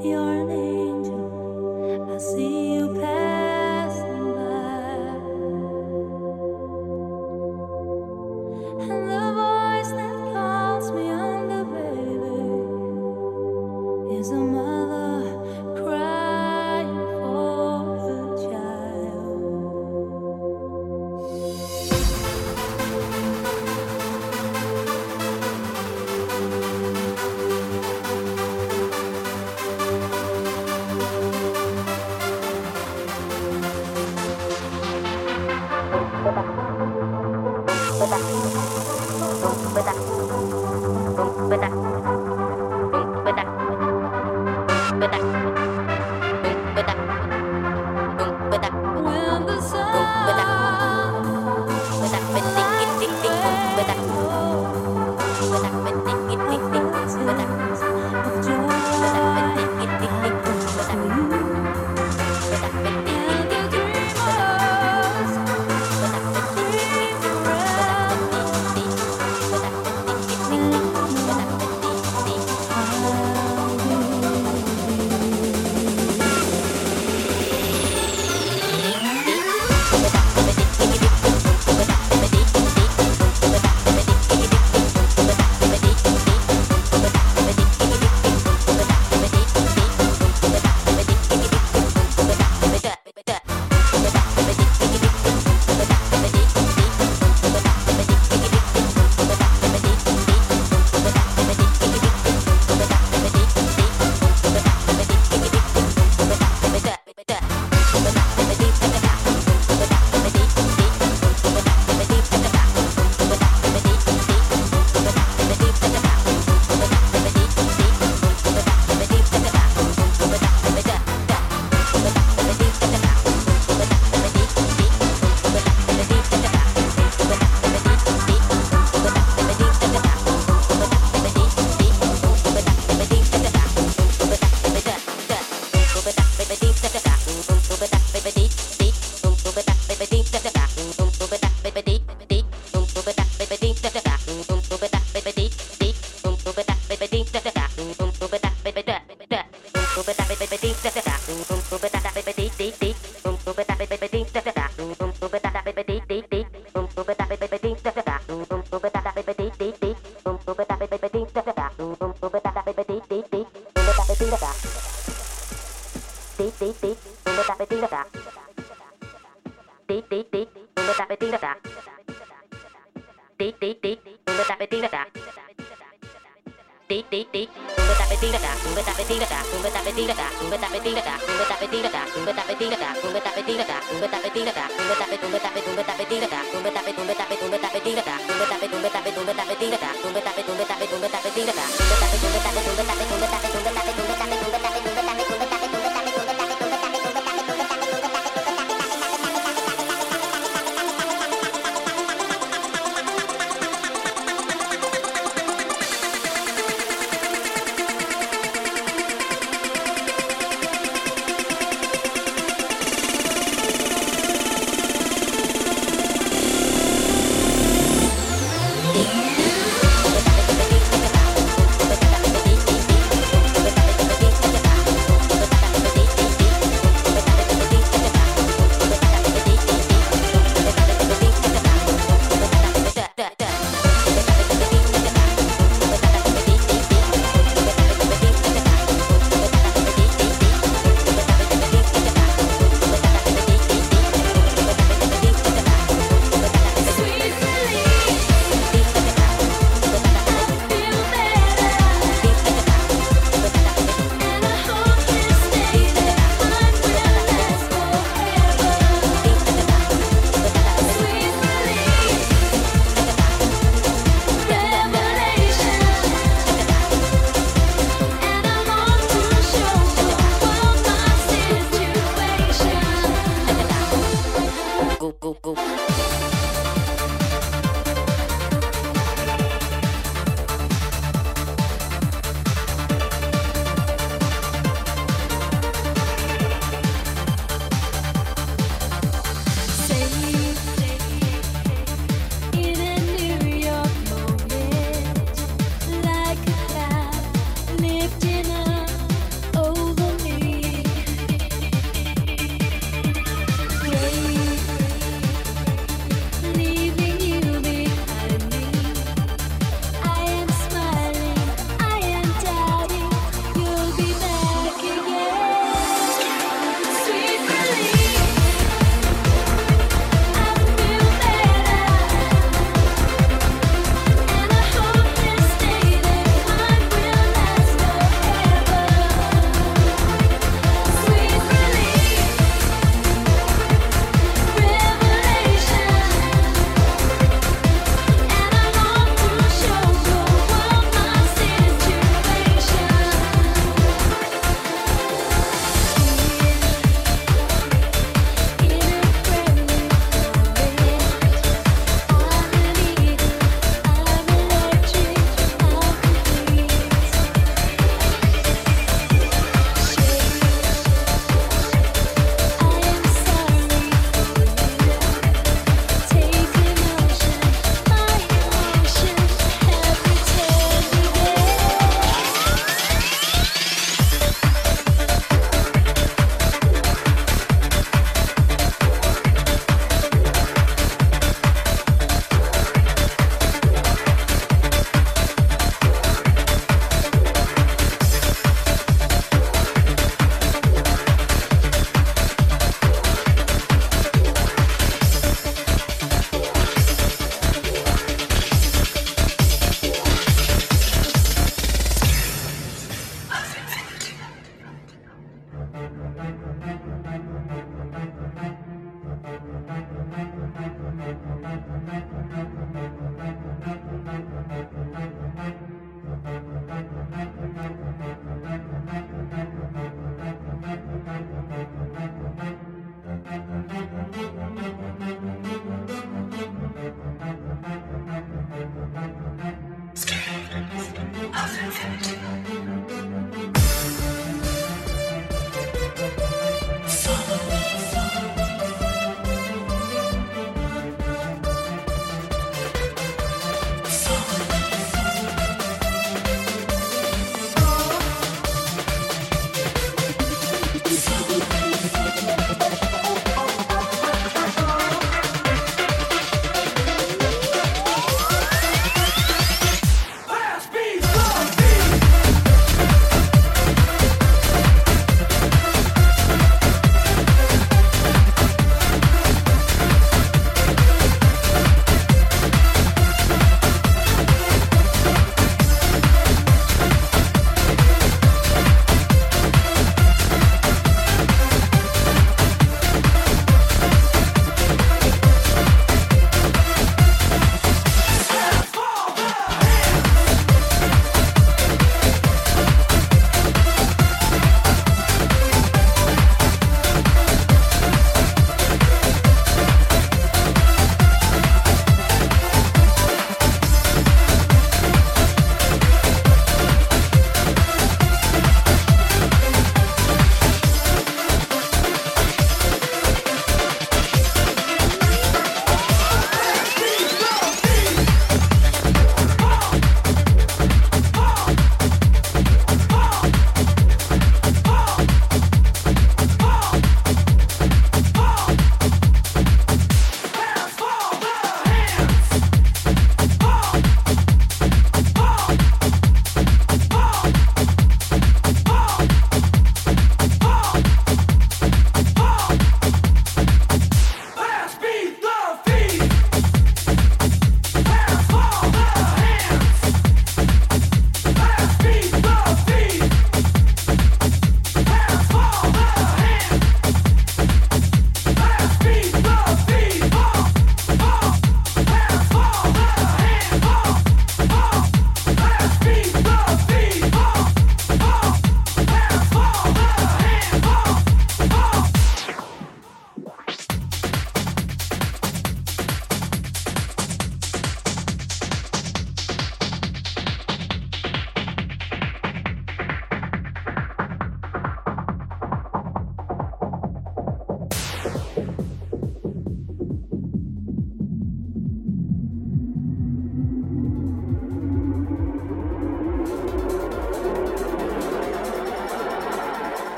You're an angel. I see you. Yeah.